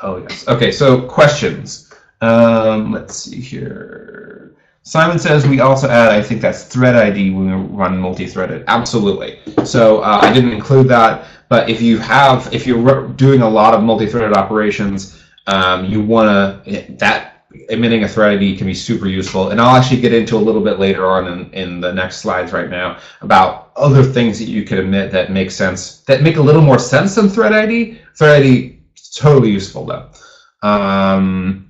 B: oh yes. Okay, so questions. Um, let's see here. Simon says we also add, I think that's thread ID when we run multi-threaded. Absolutely. So uh, I didn't include that, but if you have, if you're doing a lot of multi-threaded operations, um, you want to, that emitting a thread ID can be super useful. And I'll actually get into a little bit later on in, in the next slides right now about other things that you could emit that make sense, that make a little more sense than thread ID. Thread ID is totally useful though. Um,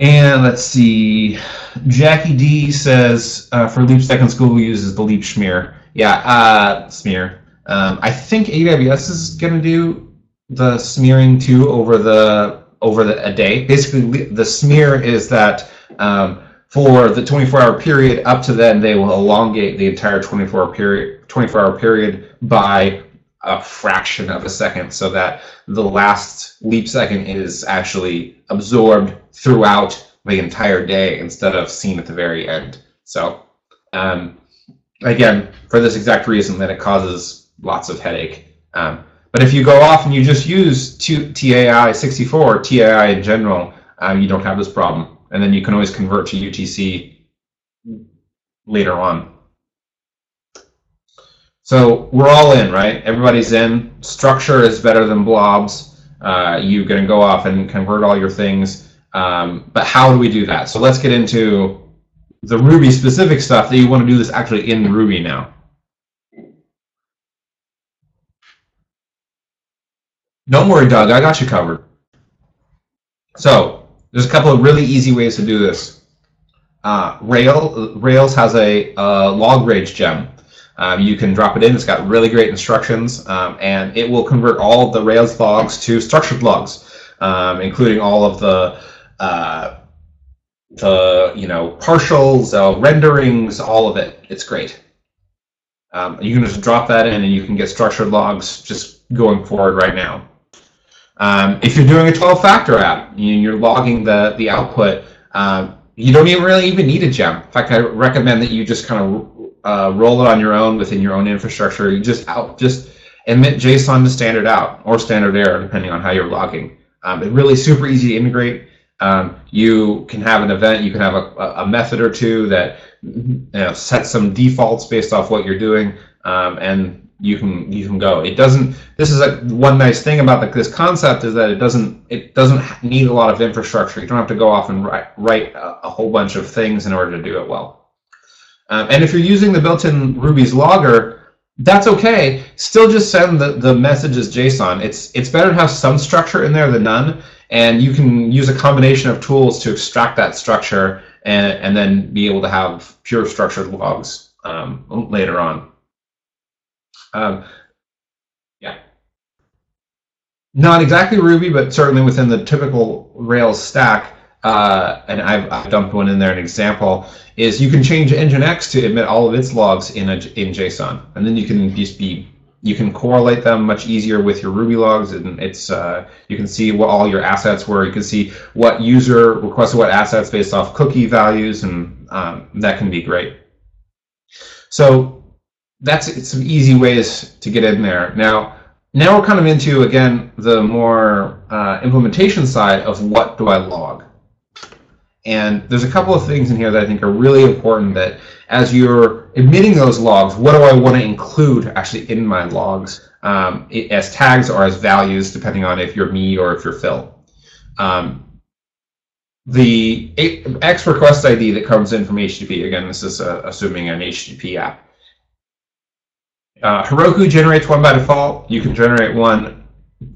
B: And let's see. Jackie D says uh, for leap second Google uses the leap smear. Yeah, uh, smear. Um, I think AWS is going to do the smearing too over the over the, a day. Basically, the smear is that um, for the 24-hour period up to then, they will elongate the entire 24-hour period 24-hour period by a fraction of a second, so that the last leap second is actually absorbed throughout the entire day instead of seen at the very end. So, um, again, for this exact reason that it causes lots of headache. Um, but if you go off and you just use TAI 64 TAI in general, um, you don't have this problem. And then you can always convert to UTC later on. So we're all in, right? Everybody's in. Structure is better than blobs. Uh, you're going to go off and convert all your things. Um, but how do we do that? So let's get into the Ruby specific stuff that you want to do this actually in Ruby now. Don't worry, Doug. I got you covered. So there's a couple of really easy ways to do this. Uh, Rail, Rails has a, a lograge gem. Um, you can drop it in. It's got really great instructions, um, and it will convert all of the Rails logs to structured logs, um, including all of the uh, the you know partials, uh, renderings, all of it. It's great. Um, you can just drop that in, and you can get structured logs just going forward right now. Um, if you're doing a 12-factor app, you're logging the the output. Um, you don't even really even need a gem. In fact, I recommend that you just kind of uh, roll it on your own within your own infrastructure. You just out just emit JSON to standard out or standard error, depending on how you're logging. Um, it's really super easy to integrate. Um, you can have an event, you can have a, a method or two that you know, sets some defaults based off what you're doing, um, and you can you can go. It doesn't. This is a one nice thing about the, this concept is that it doesn't it doesn't need a lot of infrastructure. You don't have to go off and write, write a, a whole bunch of things in order to do it well. Um, and if you're using the built-in Ruby's logger, that's okay. Still just send the, the message as JSON. It's, it's better to have some structure in there than none. And you can use a combination of tools to extract that structure and, and then be able to have pure structured logs um, later on. Um, yeah. Not exactly Ruby, but certainly within the typical Rails stack, uh, and I've, I've, dumped one in there, an example, is you can change Nginx to emit all of its logs in, a, in JSON. And then you can just be, you can correlate them much easier with your Ruby logs, and it's, uh, you can see what all your assets were. You can see what user requested what assets based off cookie values, and um, that can be great. So that's some easy ways to get in there. Now, now we're kind of into, again, the more uh, implementation side of what do I log. And there's a couple of things in here that I think are really important that as you're emitting those logs, what do I want to include actually in my logs um, as tags or as values, depending on if you're me or if you're Phil. Um, the X request ID that comes in from HTTP, again, this is uh, assuming an HTTP app. Uh, Heroku generates one by default. You can generate one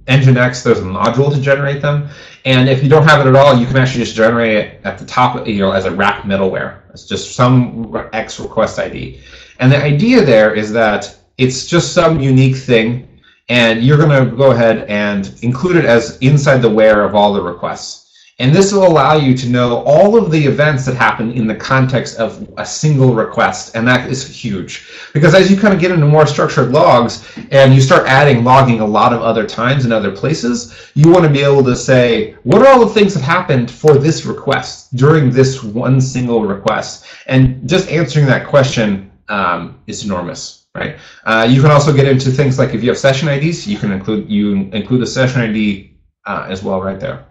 B: Nginx, there's a module to generate them. And if you don't have it at all, you can actually just generate it at the top, you know, as a wrap middleware. It's just some X request ID. And the idea there is that it's just some unique thing, and you're going to go ahead and include it as inside the where of all the requests. And this will allow you to know all of the events that happen in the context of a single request. And that is huge. Because as you kind of get into more structured logs and you start adding logging a lot of other times in other places, you want to be able to say, what are all the things that happened for this request during this one single request? And just answering that question um, is enormous. Right. Uh, you can also get into things like if you have session IDs, you can include you include the session ID uh, as well right there.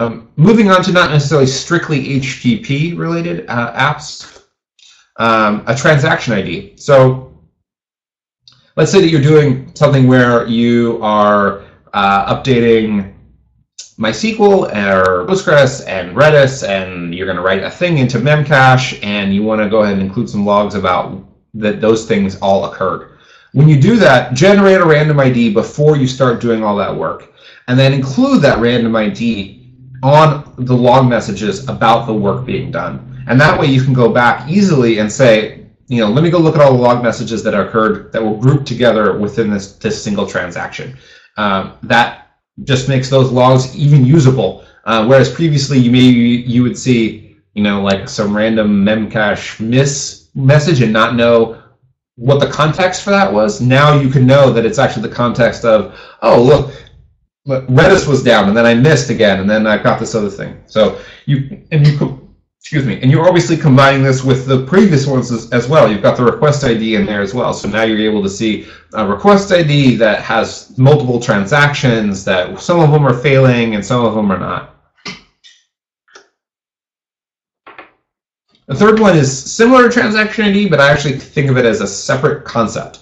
B: Um, moving on to not necessarily strictly HTTP related uh, apps, um, a transaction ID. So let's say that you're doing something where you are uh, updating MySQL or Postgres and Redis, and you're going to write a thing into Memcache, and you want to go ahead and include some logs about that those things all occurred. When you do that, generate a random ID before you start doing all that work, and then include that random ID on the log messages about the work being done. And that way you can go back easily and say, you know, let me go look at all the log messages that occurred that were grouped together within this, this single transaction. Um, that just makes those logs even usable. Uh, whereas previously you maybe you would see, you know, like some random memcache miss message and not know what the context for that was. Now you can know that it's actually the context of, oh, look, Redis was down, and then I missed again, and then I got this other thing. So you and you excuse me, and you're obviously combining this with the previous ones as, as, well. You've got the request ID in there as well. So now you're able to see a request ID that has multiple transactions. That some of them are failing and some of them are not. The third one is similar to transaction ID, but I actually think of it as a separate concept.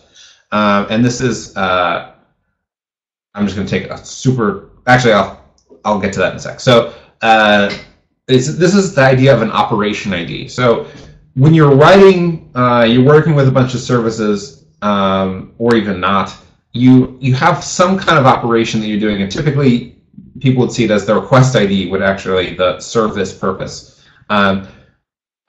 B: Um, and this is uh, I'm just going to take a super. Actually, I'll I'll get to that in a sec. So uh, this this is the idea of an operation ID. So when you're writing, uh, you're working with a bunch of services, um, or even not. You you have some kind of operation that you're doing, and typically people would see it as the request ID would actually the this purpose. Um,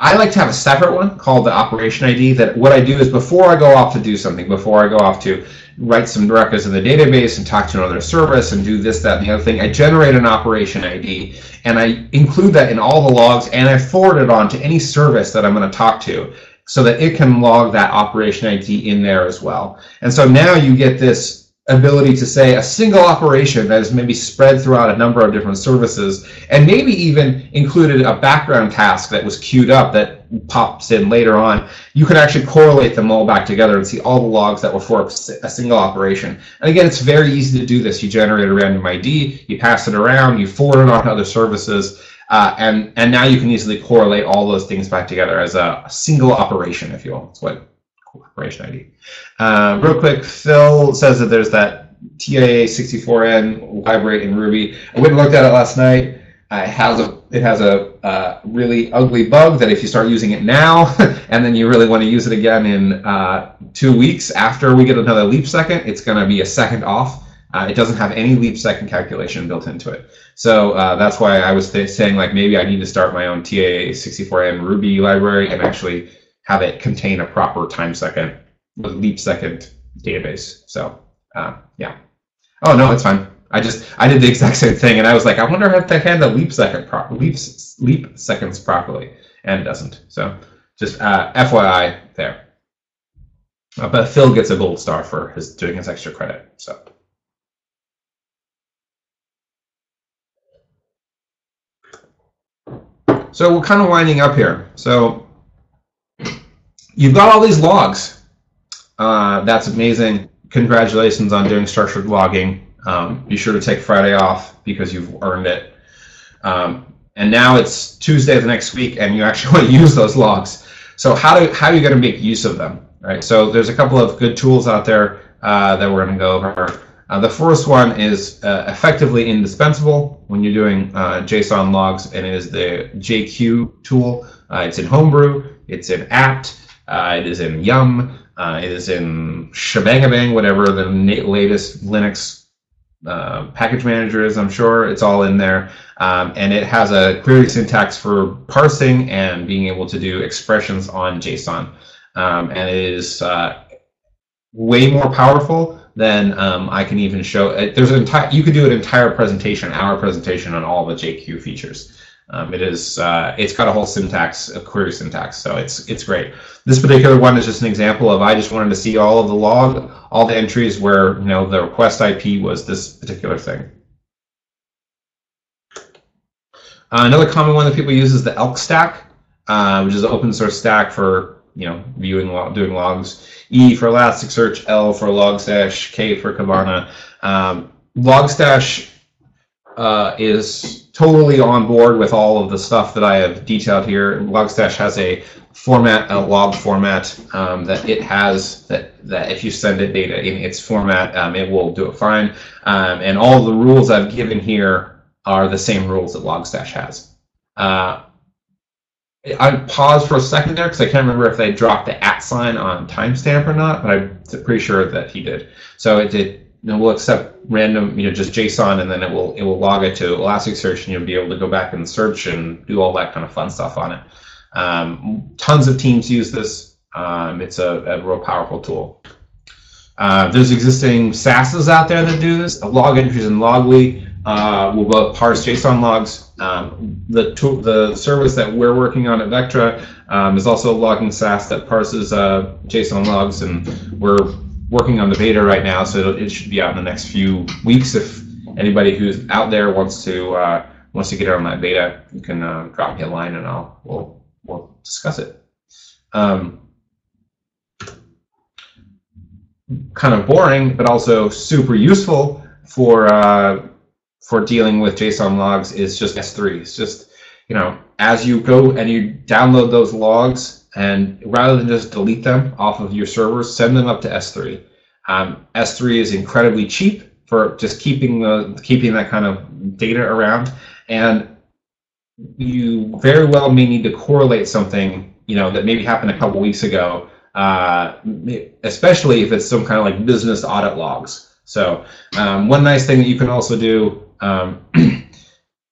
B: I like to have a separate one called the operation ID that what I do is before I go off to do something, before I go off to write some records in the database and talk to another service and do this, that, and the other thing, I generate an operation ID and I include that in all the logs and I forward it on to any service that I'm going to talk to so that it can log that operation ID in there as well. And so now you get this ability to say a single operation that is maybe spread throughout a number of different services and maybe even included a background task that was queued up that pops in later on, you can actually correlate them all back together and see all the logs that were for a single operation. And again, it's very easy to do this. You generate a random ID, you pass it around, you forward it on to other services, uh, and, and now you can easily correlate all those things back together as a, single operation, if you will. That's what operation ID. Uh, real quick, Phil says that there's that TAI64N library in Ruby. I went and looked at it last night. Uh, it has a it has a uh, really ugly bug that if you start using it now and then you really want to use it again in uh, two weeks after we get another leap second, it's going to be a second off. Uh, it doesn't have any leap second calculation built into it. So uh, that's why I was saying like maybe I need to start my own TAI64N Ruby library and actually have it contain a proper time second leap second database. So uh, yeah. Oh no, it's fine. I just I did the exact same thing, and I was like, I wonder if they handle leap second pro- leaps leap seconds properly, and it doesn't. So just uh, FYI there. Uh, but Phil gets a gold star for his doing his extra credit. So. So we're kind of winding up here. So you've got all these logs. Uh, that's amazing. Congratulations on doing structured logging. Um, be sure to take Friday off because you've earned it. Um, and now it's Tuesday of the next week, and you actually want to use those logs. So how do how are you going to make use of them? Right. So there's a couple of good tools out there uh, that we're going to go over. Uh, the first one is uh, effectively indispensable when you're doing uh, JSON logs, and it is the JQ tool. Uh, it's in Homebrew, it's in apt, it is in Yum, uh, it is in Shebangabang, whatever the latest Linux uh, package manager is, I'm sure. It's all in there. Um, and it has a query syntax for parsing and being able to do expressions on JSON. Um, and it is uh, way more powerful than um, I can even show. There's an entire, you could do an entire presentation, hour presentation on all the JQ features. Um, it is uh, it's got a whole syntax, a query syntax, so it's it's great. This particular one is just an example of I just wanted to see all of the log, all the entries where you know the request IP was this particular thing. Uh, another common one that people use is the ELK stack, uh, which is an open source stack for you know viewing doing logs. E for Elasticsearch, L for Logstash, K for Kibana. Um, Logstash uh, is totally on board with all of the stuff that I have detailed here. Logstash has a format, a log format um, that it has that, that if you send it data in its format, um, it will do it fine. Um, and all the rules I've given here are the same rules that Logstash has. Uh, I paused for a second there because I can't remember if they dropped the at sign on timestamp or not, but I'm pretty sure that he did. So it did know, we'll accept random, you know, just JSON, and then it will it will log it to Elasticsearch, and you'll be able to go back and search and do all that kind of fun stuff on it. Um, tons of teams use this. Um, it's a, a real powerful tool. Uh, there's existing SASs out there that do this. Logentries in Loggly uh, will both parse JSON logs. Um, the the service that we're working on at Vektra um, is also a logging SAS that parses uh, JSON logs, and we're working on the beta right now, so it should be out in the next few weeks. If anybody who's out there wants to uh, wants to get on that beta, you can uh, drop me a line, and I'll we'll we'll discuss it. Um, kind of boring, but also super useful for uh, for dealing with JSON logs is just S3. It's just you know as you go and you download those logs, and rather than just delete them off of your servers, send them up to S3. Um, S3 is incredibly cheap for just keeping the keeping that kind of data around, and you very well may need to correlate something you know that maybe happened a couple weeks ago uh, especially if it's some kind of like business audit logs. So um, one nice thing that you can also do um,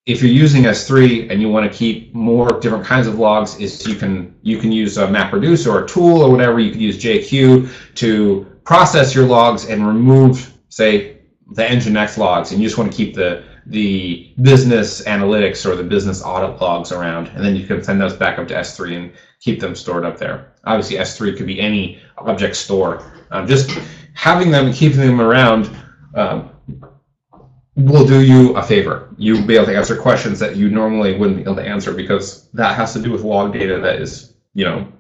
B: if you're using S3 and you want to keep more different kinds of logs is you can you can use a MapReduce or a tool or whatever. You can use JQ to process your logs and remove, say, the Nginx logs, and you just want to keep the the business analytics or the business audit logs around, and then you can send those back up to S3 and keep them stored up there. Obviously, S3 could be any object store. Um, just having them keeping them around um, will do you a favor. You'll be able to answer questions that you normally wouldn't be able to answer because that has to do with log data that is, you know,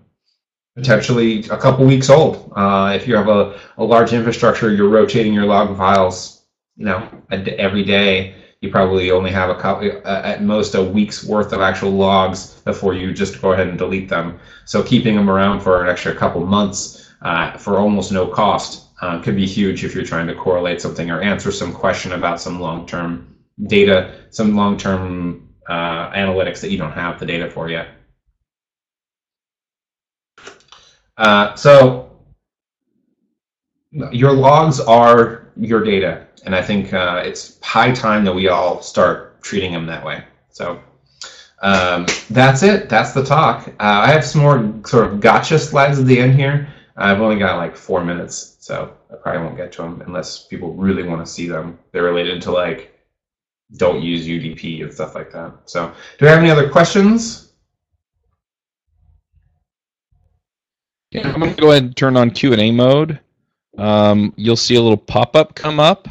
B: potentially a couple weeks old. Uh, if you have a, a large infrastructure, you're rotating your log files, you know, every day you probably only have a couple, at most a week's worth of actual logs before you just go ahead and delete them. So keeping them around for an extra couple months uh, for almost no cost uh, could be huge if you're trying to correlate something or answer some question about some long-term data, some long-term uh, analytics that you don't have the data for yet. Uh, so your logs are your data and I think uh, it's high time that we all start treating them that way. So um, that's it. That's the talk. Uh, I have some more sort of gotcha slides at the end here. I've only got like four minutes, so I probably won't get to them unless people really want to see them. They're related to like don't use UDP and stuff like that. So do I have any other questions?
A: Yeah, I'm going to go ahead and turn on Q&A mode. Um, you'll see a little pop-up come up.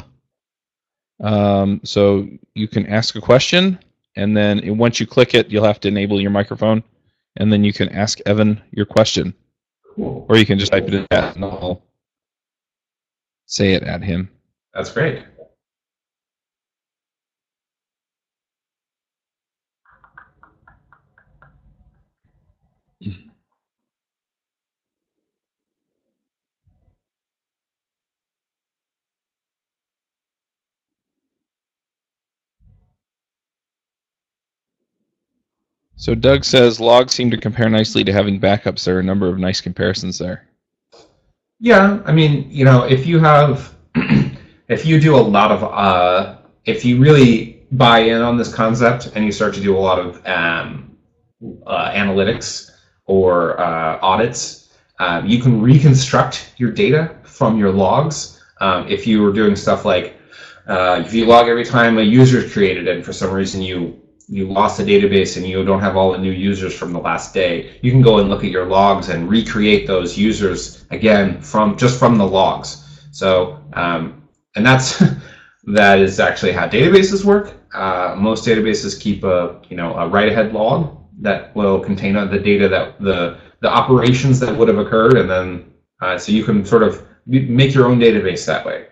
A: Um, so you can ask a question, and then once you click it, you'll have to enable your microphone, and then you can ask Evan your question.
B: Cool.
A: Or you can just type it in and I'll say it at him.
B: That's great.
A: So Doug says logs seem to compare nicely to having backups. There are a number of nice comparisons there.
B: Yeah, I mean, you know, if you have, if you do a lot of, uh, if you really buy in on this concept and you start to do a lot of um, uh, analytics or uh, audits, um, you can reconstruct your data from your logs. Um, if you were doing stuff like, uh, if you log every time a user is created and for some reason you you lost a database and you don't have all the new users from the last day, you can go and look at your logs and recreate those users again from just from the logs. So, um, and that's that is actually how databases work. Uh, most databases keep a you know a write-ahead log that will contain the data that the the operations that would have occurred, and then uh, so you can sort of make your own database that way.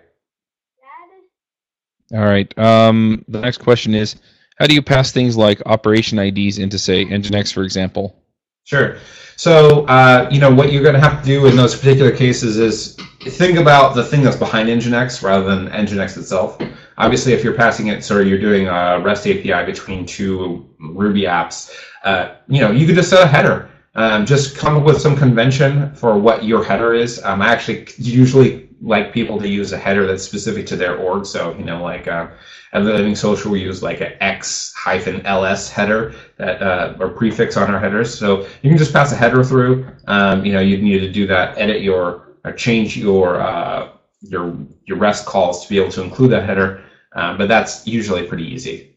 A: All right. Um, the next question is how do you pass things like operation IDs into, say, Nginx, for example?
B: Sure. So, uh, you know, what you're going to have to do in those particular cases is think about the thing that's behind Nginx rather than Nginx itself. Obviously, if you're passing it, so you're doing a REST API between two Ruby apps, uh, you know, you could just set a header. Um, just come up with some convention for what your header is. Um, I actually usually like people to use a header that's specific to their org. So, you know, like uh, at Living Social, we use like an X hyphen LS header that uh, or prefix on our headers. So you can just pass a header through. Um, you know, you need to do that, edit your, or change your uh, your your REST calls to be able to include that header. Um, but that's usually pretty easy.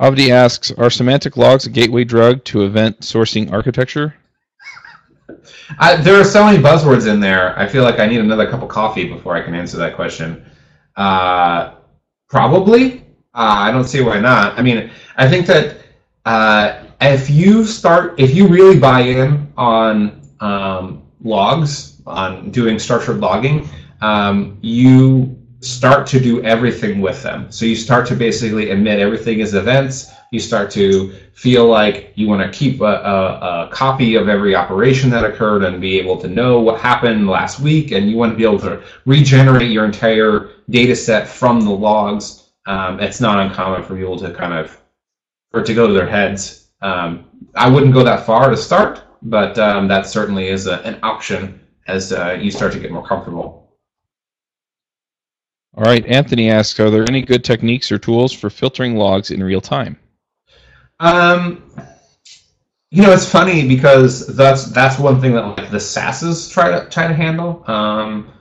A: Avdi asks, are semantic logs a gateway drug to event sourcing architecture?
B: I, there are so many buzzwords in there. I feel like I need another cup of coffee before I can answer that question. Uh, probably. Uh, I don't see why not. I mean, I think that uh, if you start, if you really buy in on um, logs, on doing structured logging, um, you start to do everything with them. So you start to basically emit everything as events. You start to feel like you want to keep a, a, a, copy of every operation that occurred and be able to know what happened last week. And you want to be able to regenerate your entire data set from the logs. Um, it's not uncommon for people to kind of, for it to go to their heads. Um, I wouldn't go that far to start, but um, that certainly is a, an option as uh, you start to get more comfortable.
A: All right, Anthony asks, are there any good techniques or tools for filtering logs in real time?
B: Um, you know, it's funny because that's that's one thing that like the SASs try to try to handle. Um,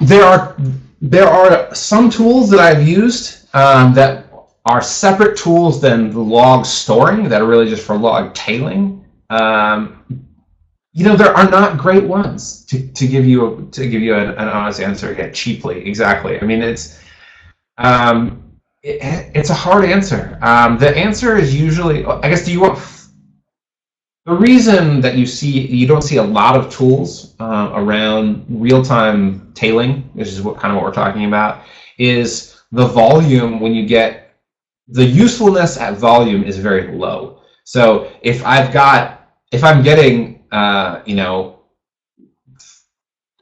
B: there are there are some tools that I've used um, that are separate tools than the log storing that are really just for log tailing. Um, you know there are not great ones to, to give you a, to give you an, an honest answer yet cheaply exactly i mean it's um, it, it's a hard answer. Um, the answer is usually i guess do you want the reason that you see you don't see a lot of tools uh, around real-time tailing which is what kind of what we're talking about is the volume when you get the usefulness at volume is very low. So if i've got if i'm getting uh, you know,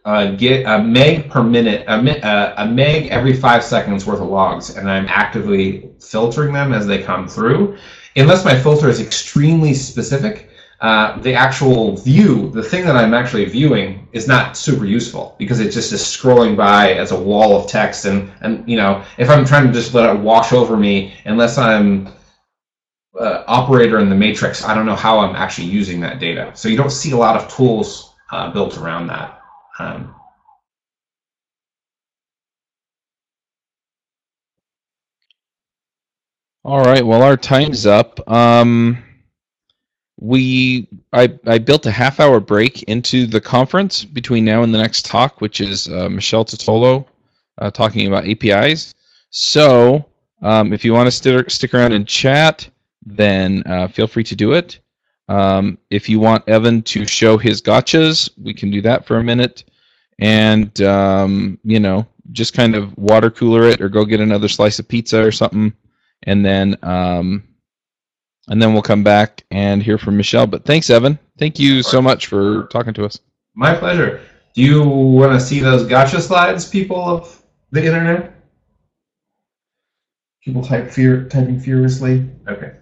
B: uh, get a meg per minute, a, uh, a meg every five seconds worth of logs, and I'm actively filtering them as they come through. Unless my filter is extremely specific, uh, the actual view, the thing that I'm actually viewing, is not super useful because it just is scrolling by as a wall of text. And, and you know, if I'm trying to just let it wash over me, unless I'm uh, operator in the matrix, I don't know how I'm actually using that data. So you don't see a lot of tools uh, built around that. Um,
A: all right. Well, our time's up. Um, we I, I built a half hour break into the conference between now and the next talk, which is uh, Michelle Titolo uh, talking about APIs. So um, if you want to st- stick around and chat, then uh, feel free to do it. Um, if you want Evan to show his gotchas, we can do that for a minute. And, um, you know, just kind of water cooler it or go get another slice of pizza or something. And then, um, and then we'll come back and hear from Michelle. But thanks, Evan. Thank you so much for talking to us.
B: My pleasure. Do you want to see those gotcha slides, people of the internet? People type fear, typing furiously. Okay.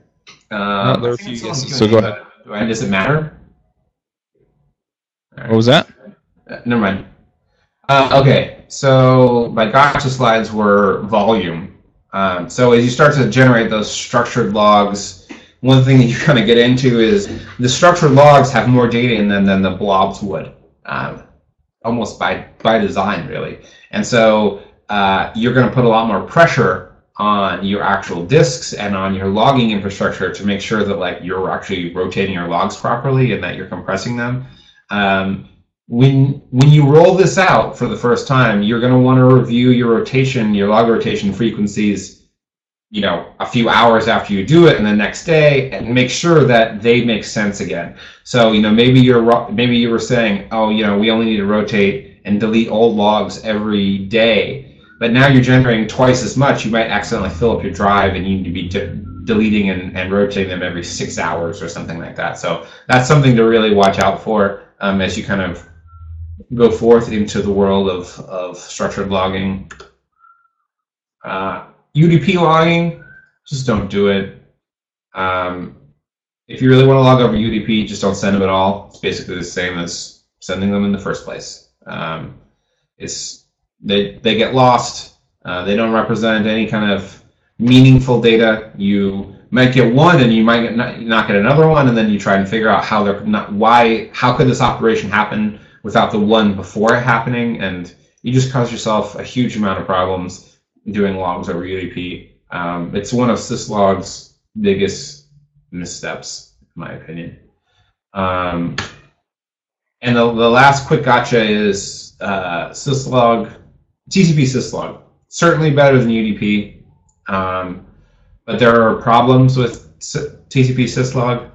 A: Uh, there are a few yeses, so go ahead.
B: Does it matter?
A: What was that?
B: Uh, never mind. Uh, okay, so my gotcha slides were volume. Um, so as you start to generate those structured logs, one thing that you kind of get into is the structured logs have more data in them than the blobs would, um, almost by by design, really. And so uh, you're going to put a lot more pressure on your actual disks and on your logging infrastructure to make sure that like you're actually rotating your logs properly and that you're compressing them. Um, when when you roll this out for the first time, you're going to want to review your rotation, your log rotation frequencies, you know, a few hours after you do it, and the next day, and make sure that they make sense again. So you know, maybe you're maybe you were saying, oh, you know, we only need to rotate and delete old logs every day but now you're generating twice as much, you might accidentally fill up your drive and you need to be de- deleting and, and rotating them every six hours or something like that. So that's something to really watch out for um, as you kind of go forth into the world of, of structured logging. Uh, UDP logging, just don't do it. Um, if you really want to log over UDP, just don't send them at all. It's basically the same as sending them in the first place. Um, it's they they get lost. Uh, they don't represent any kind of meaningful data. You might get one, and you might not, not get another one, and then you try and figure out how they're not why how could this operation happen without the one before it happening, and you just cause yourself a huge amount of problems doing logs over UDP. Um, it's one of syslog's biggest missteps, in my opinion. Um, and the, the last quick gotcha is uh, syslog, TCP syslog. Certainly better than UDP, um, but there are problems with TCP syslog.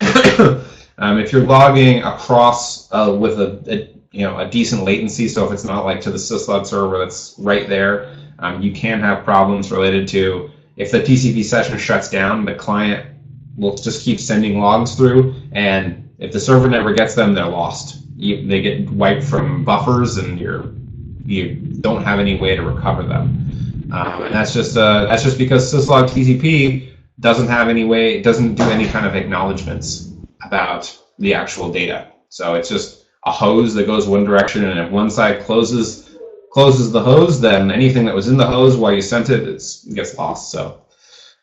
B: um, if you're logging across uh, with a, a you know a decent latency, so if it's not like to the syslog server that's right there, um, you can have problems related to if the TCP session shuts down, the client will just keep sending logs through, and if the server never gets them, they're lost. You, they get wiped from buffers, and you're you don't have any way to recover them. Um, and that's just uh, that's just because syslog TCP doesn't have any way, it doesn't do any kind of acknowledgments about the actual data. So it's just a hose that goes one direction, and if one side closes closes the hose, then anything that was in the hose while you sent it, it gets lost. So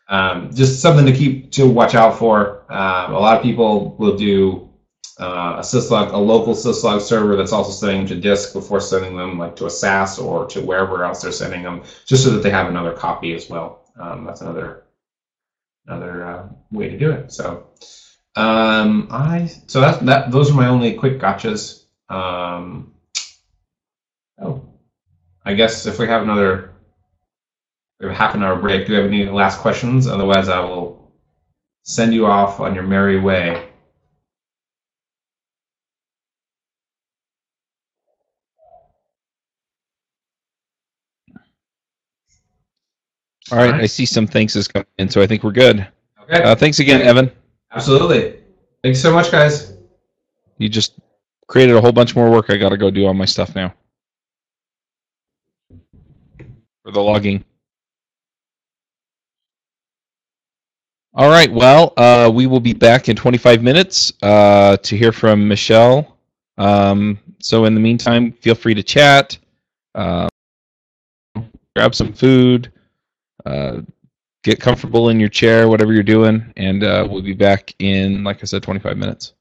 B: um, just something to keep to watch out for. Um, a lot of people will do uh, a syslog, a local syslog server that's also sending to disk before sending them like to a SaaS or to wherever else they're sending them, just so that they have another copy as well. Um, that's another another uh, way to do it. So um, I so that that those are my only quick gotchas. Um, oh, I guess if we have another we have half an hour break, do you have any last questions? Otherwise, I will send you off on your merry way.
A: All right, I see some thanks is coming in, so I think we're good.
B: Okay.
A: Uh, thanks again, Evan.
B: Absolutely. Thanks so much, guys.
A: You just created a whole bunch more work. I got to go do all my stuff now for the logging. All right. Well, uh, we will be back in 25 minutes uh, to hear from Michelle. Um, so, in the meantime, feel free to chat, uh, grab some food, uh, get comfortable in your chair, whatever you're doing, and uh, we'll be back in, like I said, 25 minutes.